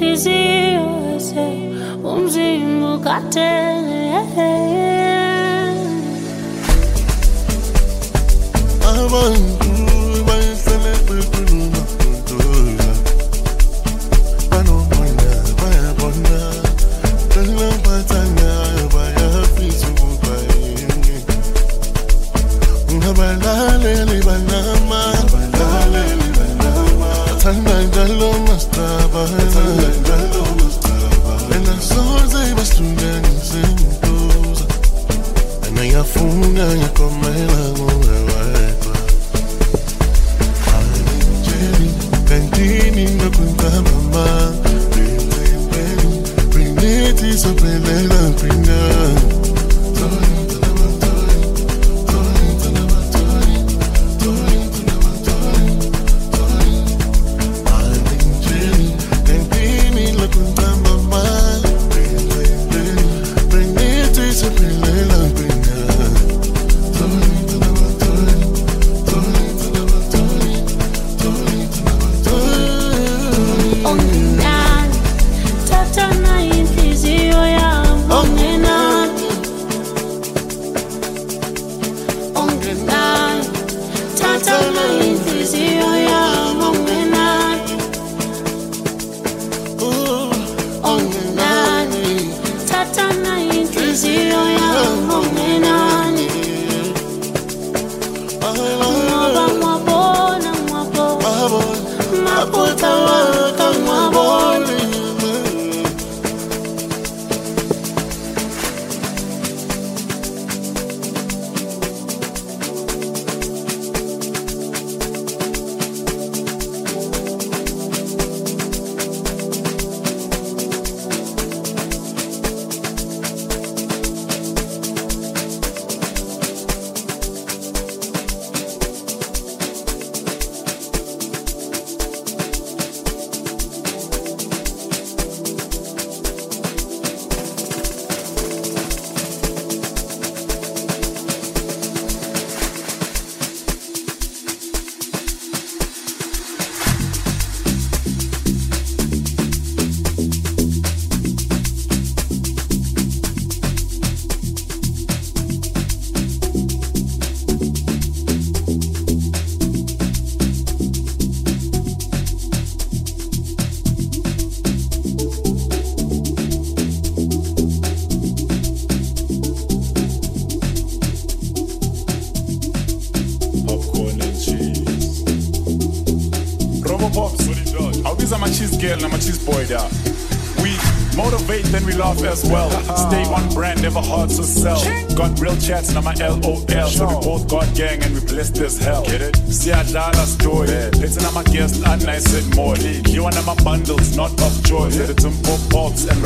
wese umzimba ukadele Abantu ngoba ngwabona ngwabona maphutha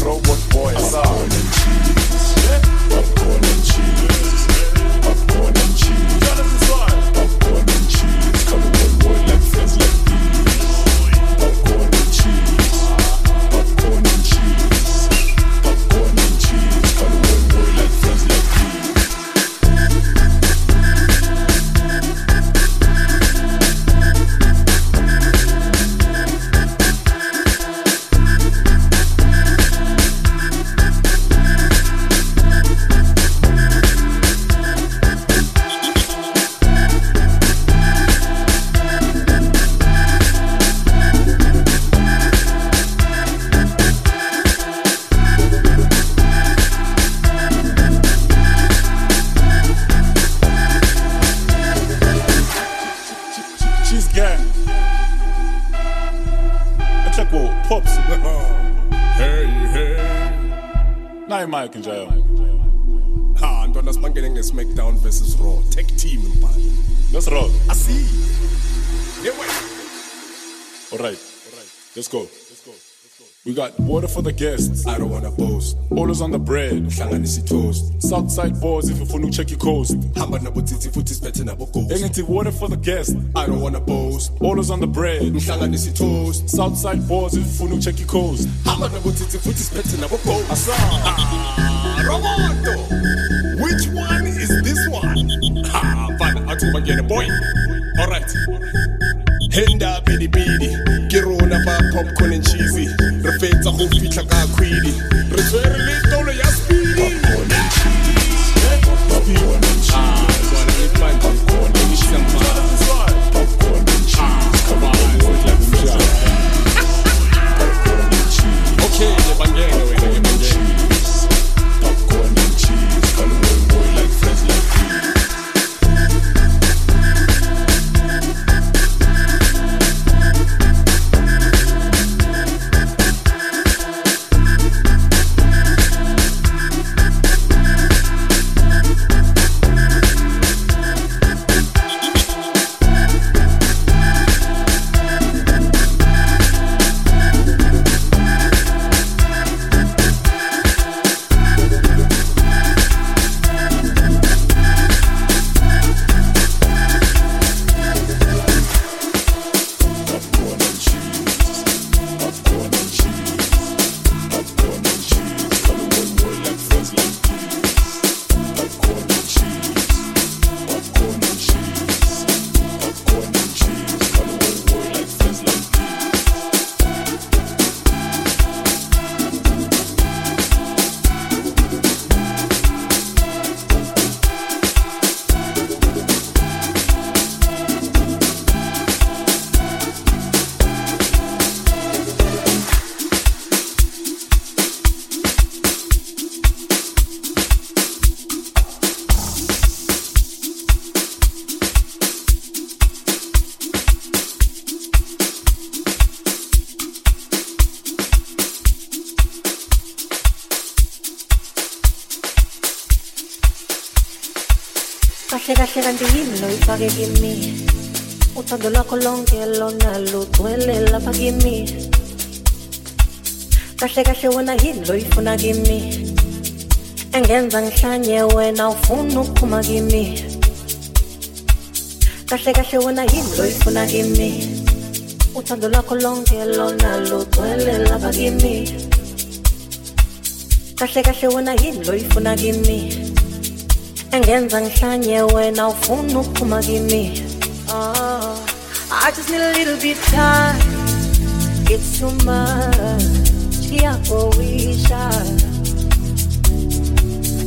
robot. Popcorn Water for the guests. i don't wanna boast Always on the bread. hlanganisa i-toast Southside boys if you want to check your coast. hamba nabotsitsi futhi siphethe nabogost Engithi water for the guests. i don't wanna boast Always on the bread. ngihlanganisa i-toast Southside boys if you want to check your coast. hamba nabotsitsi futhi siphethe nabogost Asa. Ah, Roboto! Which one is this one? Ha, fine, athi ubangene boy. All right. Henda bidi bidi, ke rona ba popcorn and cheesy. Re fetsa go fitlha ka kahle kahle kanti yini loyifake kimi uthando lwakho lonke lona lugcwele lapha kimi kahle kahle wena yini loyifuna kimi engenza ngihlanye wena ufuna ukuphuma kimi kahle kahle wena yini loyifuna kimi uthando lwakho lonke lona lugcwele lapha kimi kahle kahle wena yini loyifuna kimi engenza ngihlanye wena ufuna ukuphuma kimi. I just need a little bit time. It's too much. Ngiyakowisha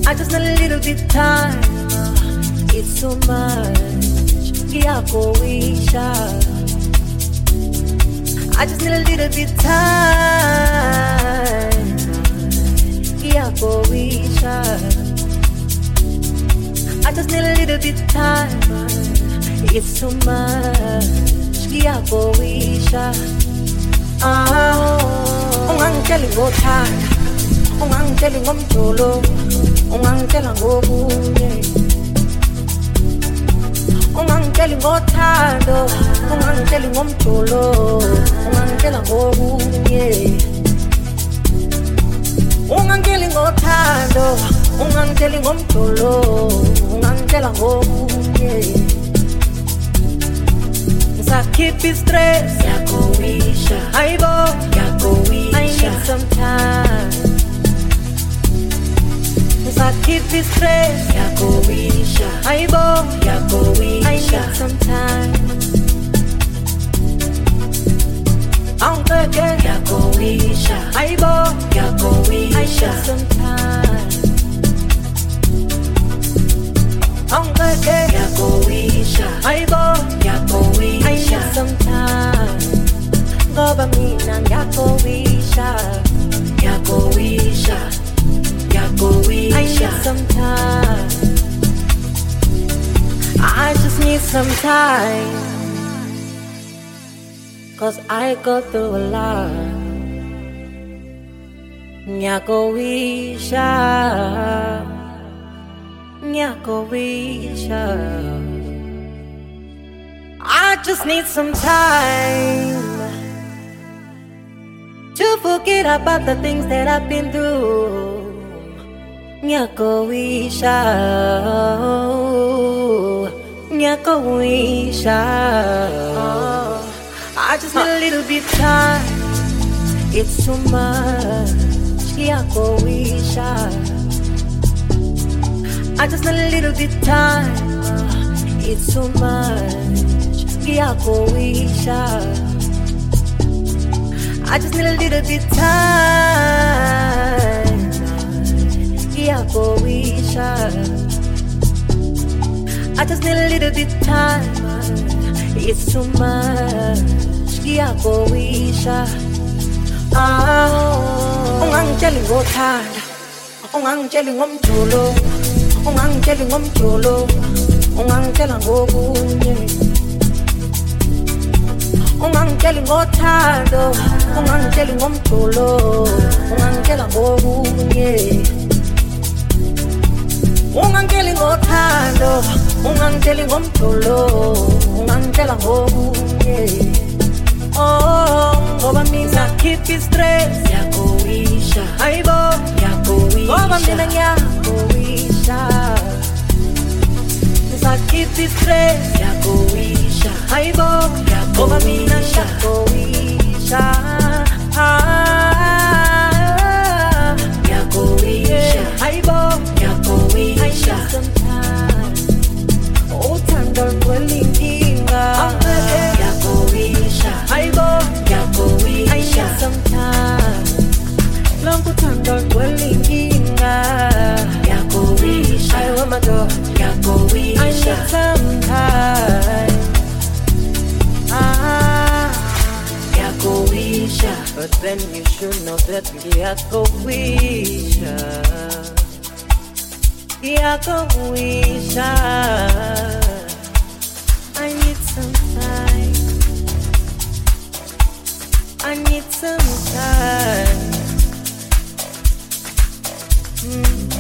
I just need a little bit time. It's too much. Ngiyakowisha I just need a little bit time. Ngiyakowisha I just need a little bit time. It's too much. Ngiyakowisha. Oh, ah. ungangitsheli ngothanda, ungangitsheli ngomjolo, ungangitshela ngokunye. Ungangitsheli ngothando, ungangitsheli ngomjolo, ungangitshela ngokunye. Ungangitsheli ngothando ungangitsheli ngomjolo ungangitshela ngokunye ngisakhipha istress yakowisha hayibo I need yakowisha some time ngisakhipha istress yakowisha hayibo I yakowisha need some time awungeke yakowisha hayibo I need yakowisha some time awungeke yakowisha hayibo I need some time ngoba mina ngiyakowisha yakowisha I need yakowisha. I just need some time. Cause I go through a lot. Nyakowisha. I just need some time to forget about the things that I've been through. Nyakowisha, Nyakowisha. I just need a little bit time. It's too much. Nyakowisha. I just need a little bit time. It's too much. Nyakowisha. I just need a little bit time. Ngiyakowisha. I just need a little bit time. It's too much. Ngiyakowisha. Ah, ungangitsheli ngothanda, ungangitsheli ngomjolo, ungangitsheli ngomjolo, ungangitshela ngokunye. ungangitsheli ngothando ungangitsheli ngomjolo ungangitshela ngokunye ungangitsheli ngothando ungangitsheli ngomjolo ungangitshela ngokunye oh ngoba mina khipha istress yakowisha hayibo ngoba mina yakowisha ngiyakowisha ngisakhipha istress yakowisha hayibo ngoba mina Yakowisha. ngiyakowisha Ah, yakowisha hayibo yakowisha uthando lwelinkinga yakowisha lwelinkinga yakowisha ayo madoda I need some time. Ah, yakowisha but then you should know that ngiyakowisha. Ngiyakowisha. I need some time. Mm.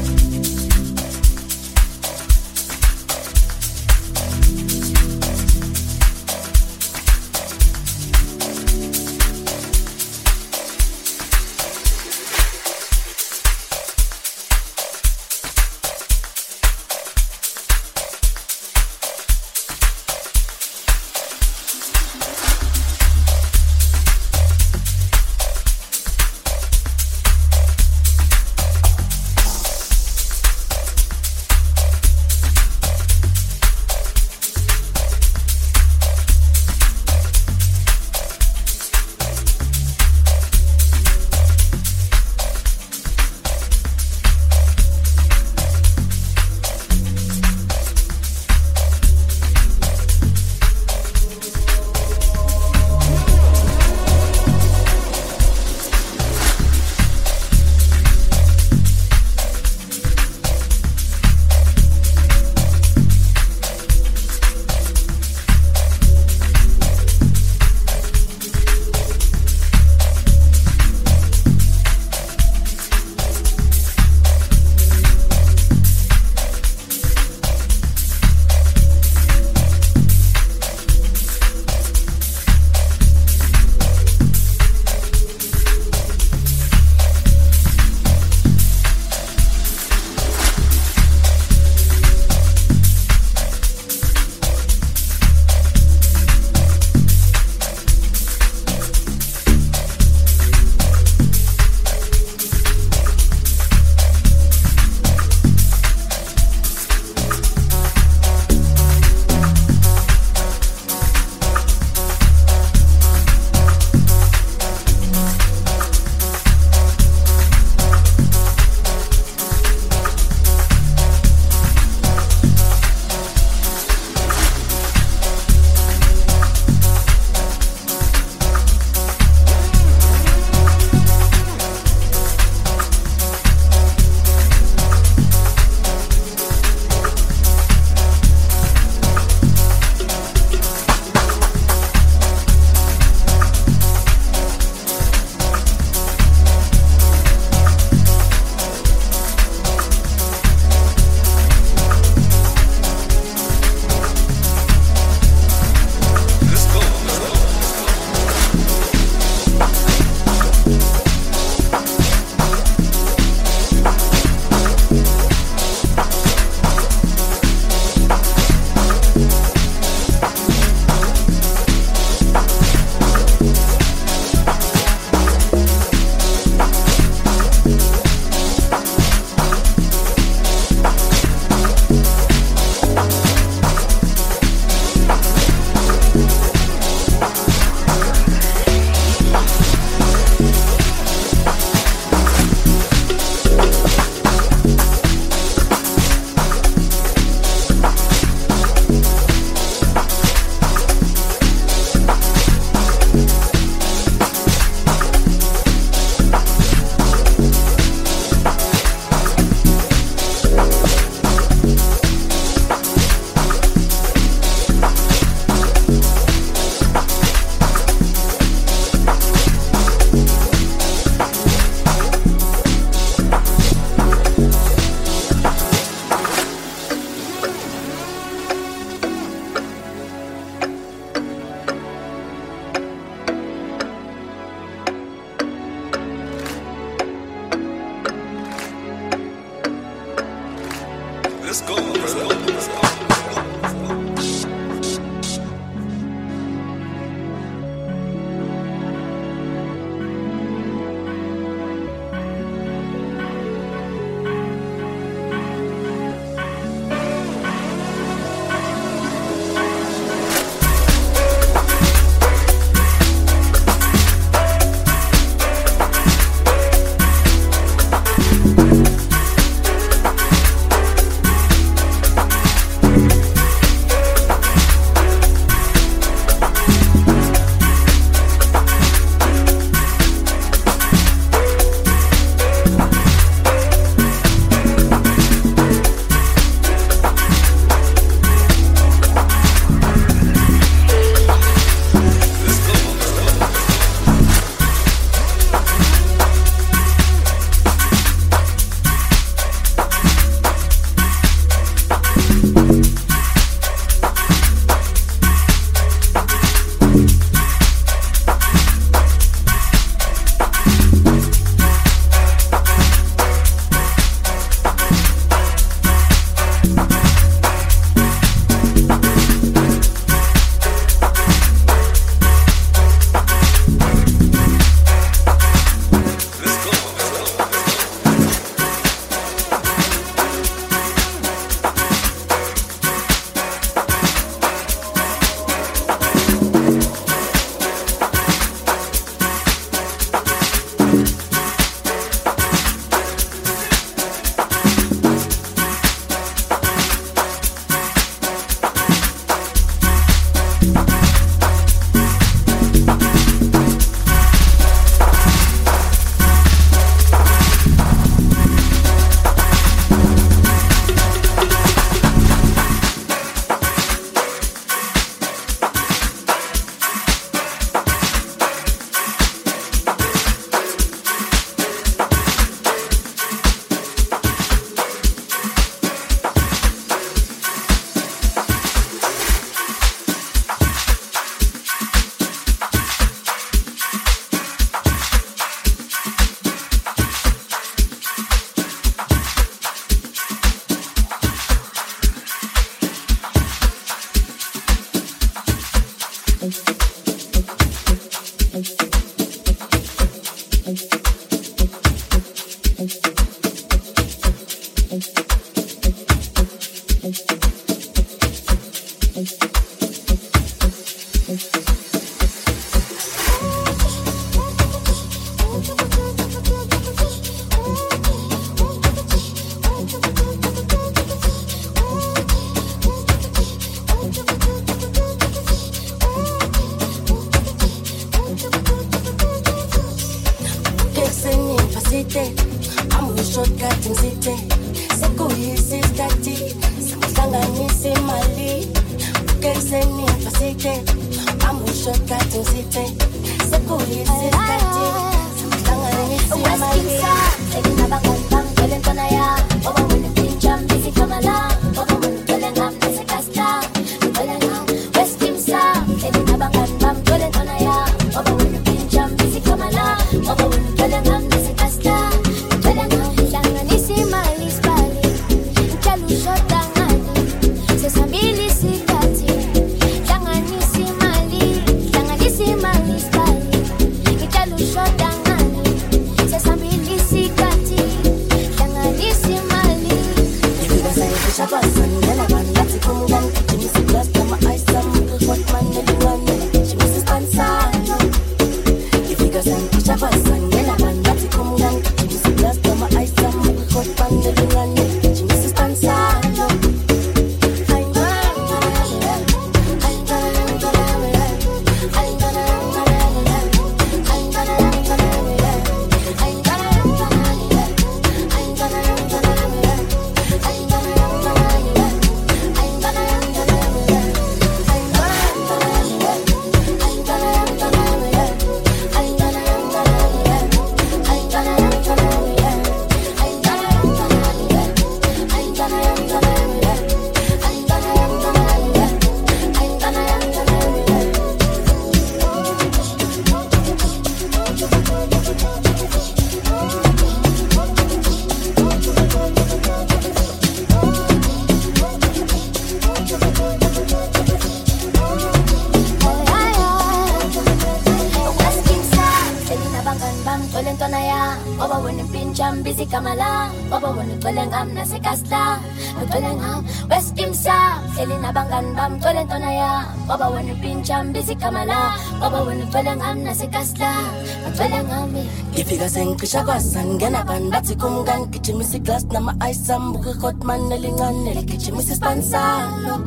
ngisha kwasa ngena bani bathi kumngani gijimisa iglasi nama-ice ambuke ikotmani elincane ligijimisa isipani salo.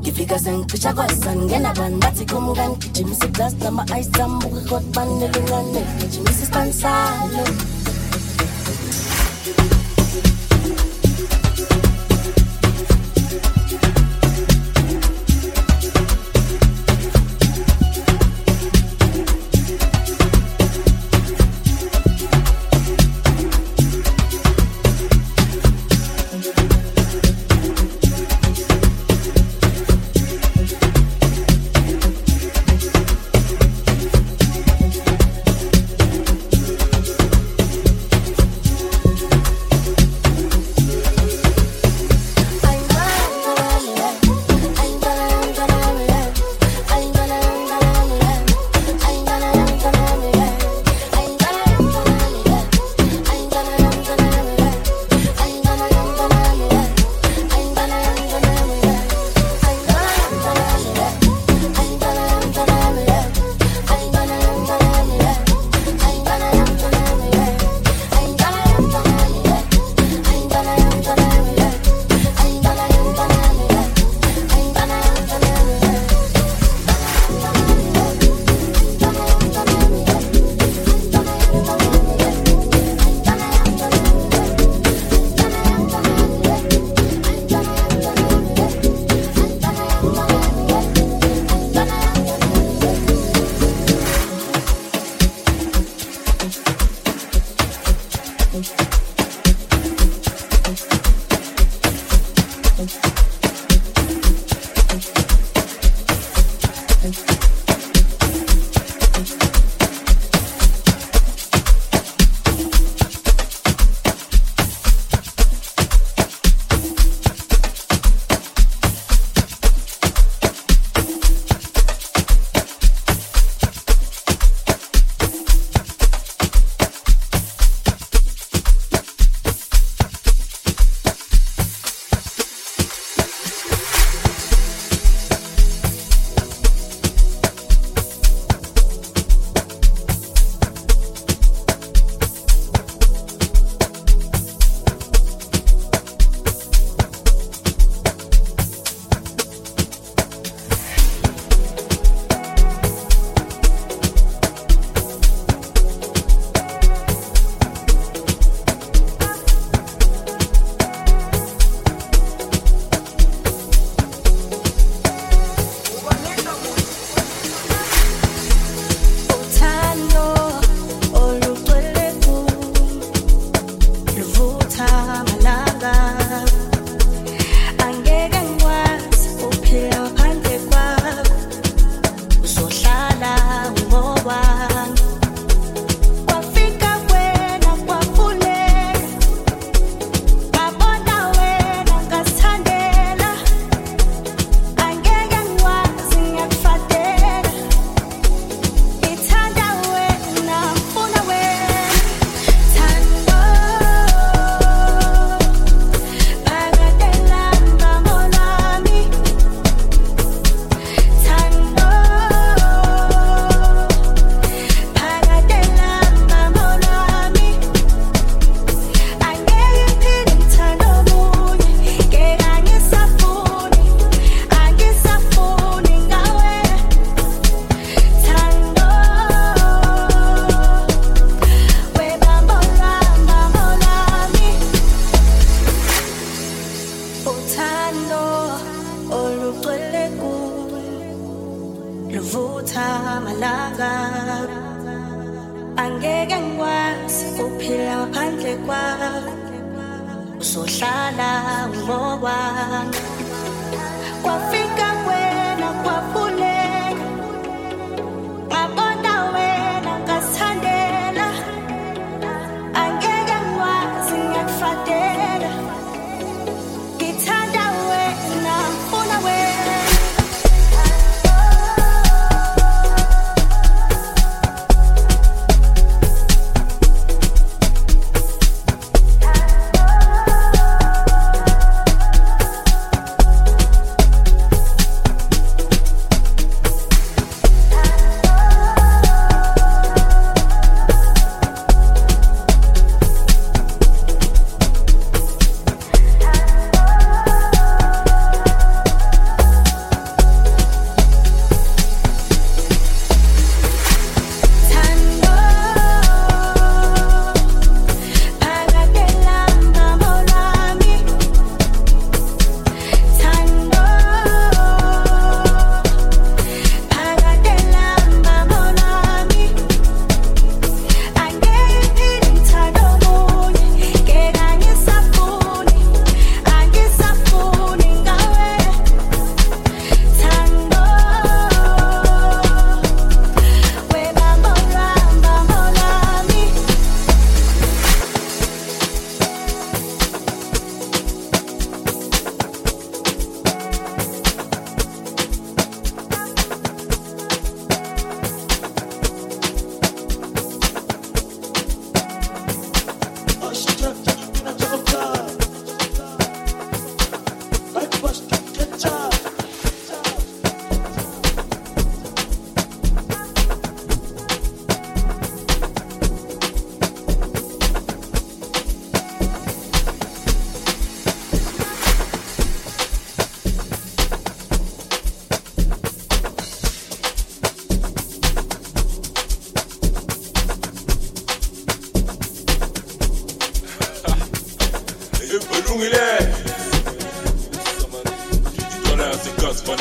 Ngifika sengicisha kwasa ngena bani bathi kumngani nama-ice ambuke ikotmani elincane ligijimisa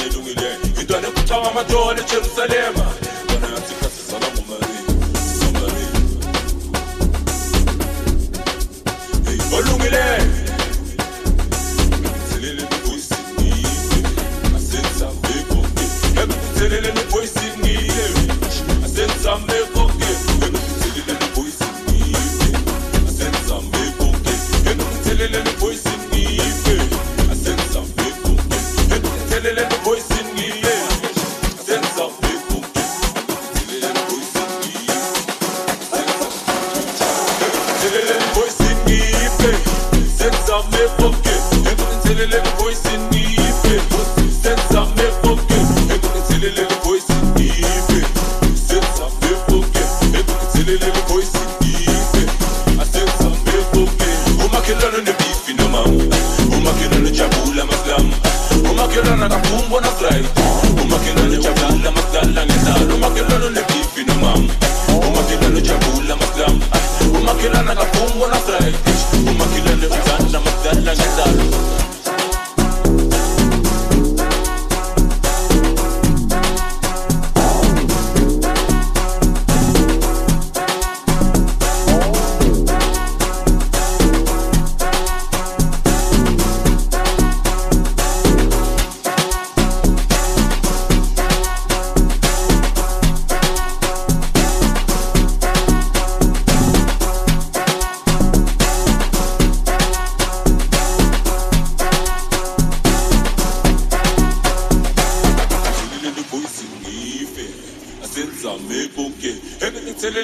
yasegazi fanele ilungile intwana ekucanga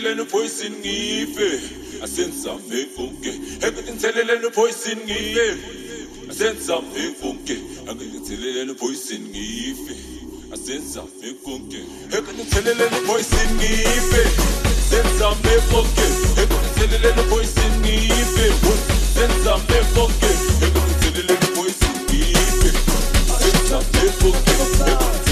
Teleleni poison ngife. I sense I'm faithful. Everything teleleni poison ngife. I sense I'm faithful. Everything teleleni poison ngife. I sense I'm faithful. Everything teleleni poison ngife. Sense I'm faithful. Everything teleleni poison ngife. Sense I'm faithful. Everything teleleni poison ngife. Sense I'm faithful.